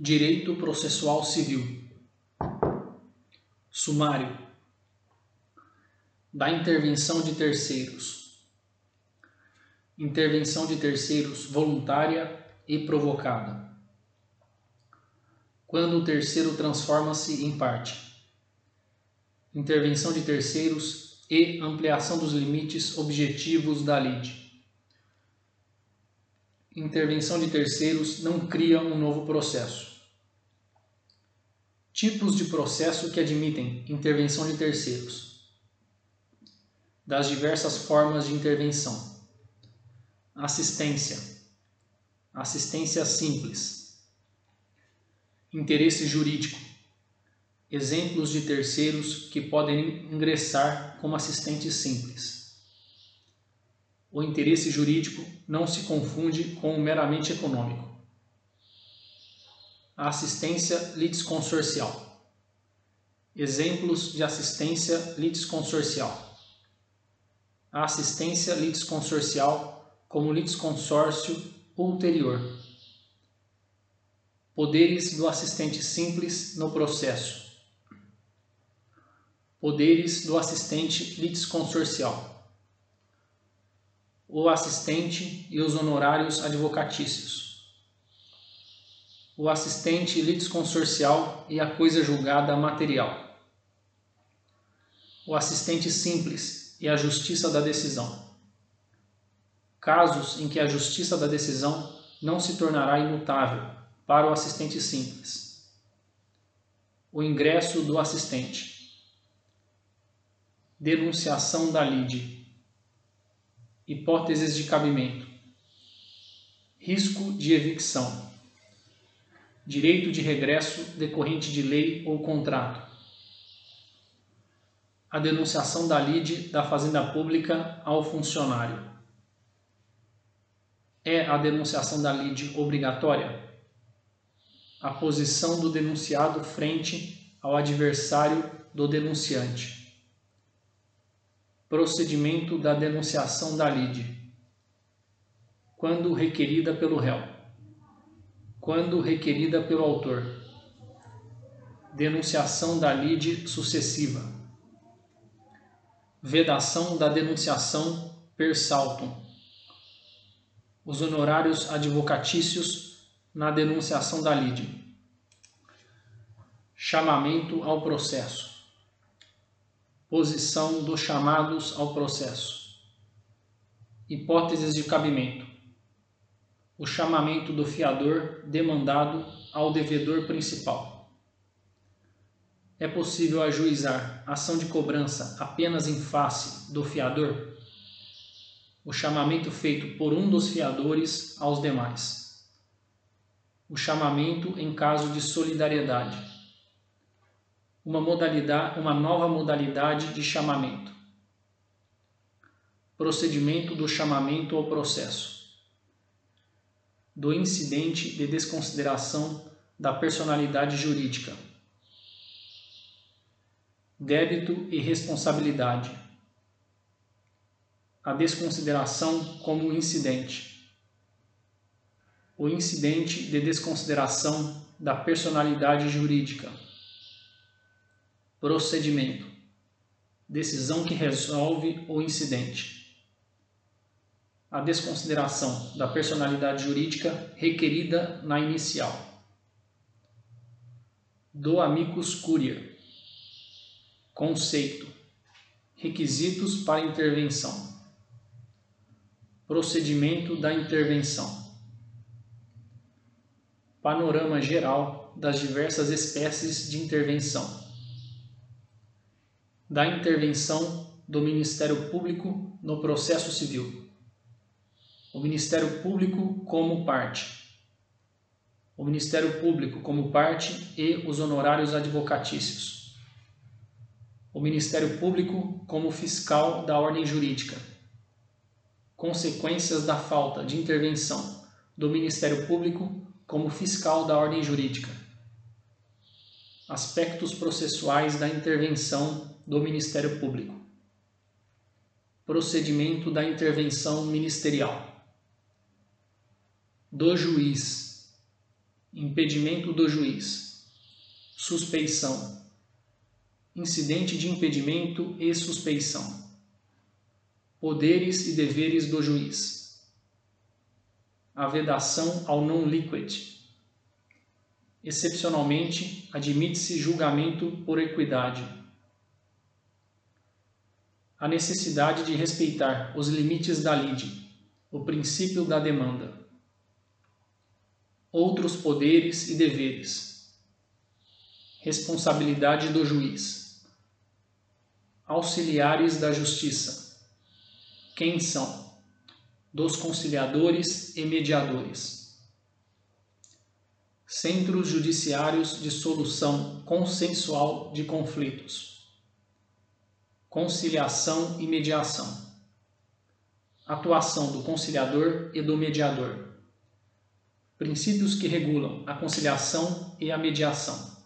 Direito Processual Civil. Sumário da intervenção de terceiros. Intervenção de terceiros voluntária e provocada. Quando o terceiro transforma-se em parte. Intervenção de terceiros e ampliação dos limites objetivos da lide intervenção de terceiros não cria um novo processo. Tipos de processo que admitem intervenção de terceiros. Das diversas formas de intervenção. Assistência. Assistência simples. Interesse jurídico. Exemplos de terceiros que podem ingressar como assistentes simples o interesse jurídico não se confunde com o meramente econômico. A assistência litisconsorcial. Exemplos de assistência litisconsorcial. A assistência litisconsorcial como litisconsórcio ulterior. Poderes do assistente simples no processo. Poderes do assistente litisconsorcial o assistente e os honorários advocatícios. O assistente litisconsorcial e a coisa julgada material. O assistente simples e a justiça da decisão. Casos em que a justiça da decisão não se tornará imutável para o assistente simples. O ingresso do assistente. Denunciação da lide Hipóteses de cabimento. Risco de evicção. Direito de regresso decorrente de lei ou contrato. A denunciação da lide da Fazenda Pública ao funcionário. É a denunciação da lide obrigatória? A posição do denunciado frente ao adversário do denunciante. Procedimento da denunciação da lide. Quando requerida pelo réu. Quando requerida pelo autor. Denunciação da lide sucessiva. Vedação da denunciação per saltum. Os honorários advocatícios na denunciação da lide. Chamamento ao processo posição dos chamados ao processo. Hipóteses de cabimento. O chamamento do fiador demandado ao devedor principal. É possível ajuizar ação de cobrança apenas em face do fiador? O chamamento feito por um dos fiadores aos demais. O chamamento em caso de solidariedade uma modalidade, uma nova modalidade de chamamento. Procedimento do chamamento ao processo. Do incidente de desconsideração da personalidade jurídica. Débito e responsabilidade. A desconsideração como incidente. O incidente de desconsideração da personalidade jurídica Procedimento: decisão que resolve o incidente. A desconsideração da personalidade jurídica requerida na inicial. Do amicus curia. Conceito: requisitos para intervenção. Procedimento da intervenção. Panorama geral das diversas espécies de intervenção da intervenção do Ministério Público no processo civil. O Ministério Público como parte. O Ministério Público como parte e os honorários advocatícios. O Ministério Público como fiscal da ordem jurídica. Consequências da falta de intervenção do Ministério Público como fiscal da ordem jurídica. Aspectos processuais da intervenção do Ministério Público. Procedimento da intervenção ministerial. Do juiz. impedimento do juiz, suspeição, incidente de impedimento e suspeição, poderes e deveres do juiz, a vedação ao non liquid. Excepcionalmente, admite-se julgamento por equidade. A necessidade de respeitar os limites da lide, o princípio da demanda. Outros poderes e deveres. Responsabilidade do juiz. Auxiliares da justiça. Quem são? Dos conciliadores e mediadores Centros Judiciários de Solução Consensual de Conflitos. Conciliação e mediação. Atuação do conciliador e do mediador. Princípios que regulam a conciliação e a mediação.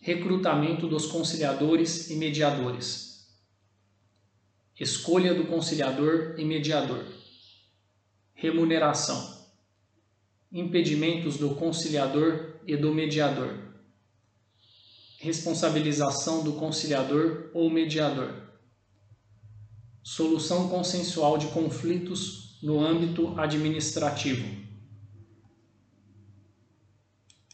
Recrutamento dos conciliadores e mediadores. Escolha do conciliador e mediador. Remuneração impedimentos do conciliador e do mediador, responsabilização do conciliador ou mediador, solução consensual de conflitos no âmbito administrativo.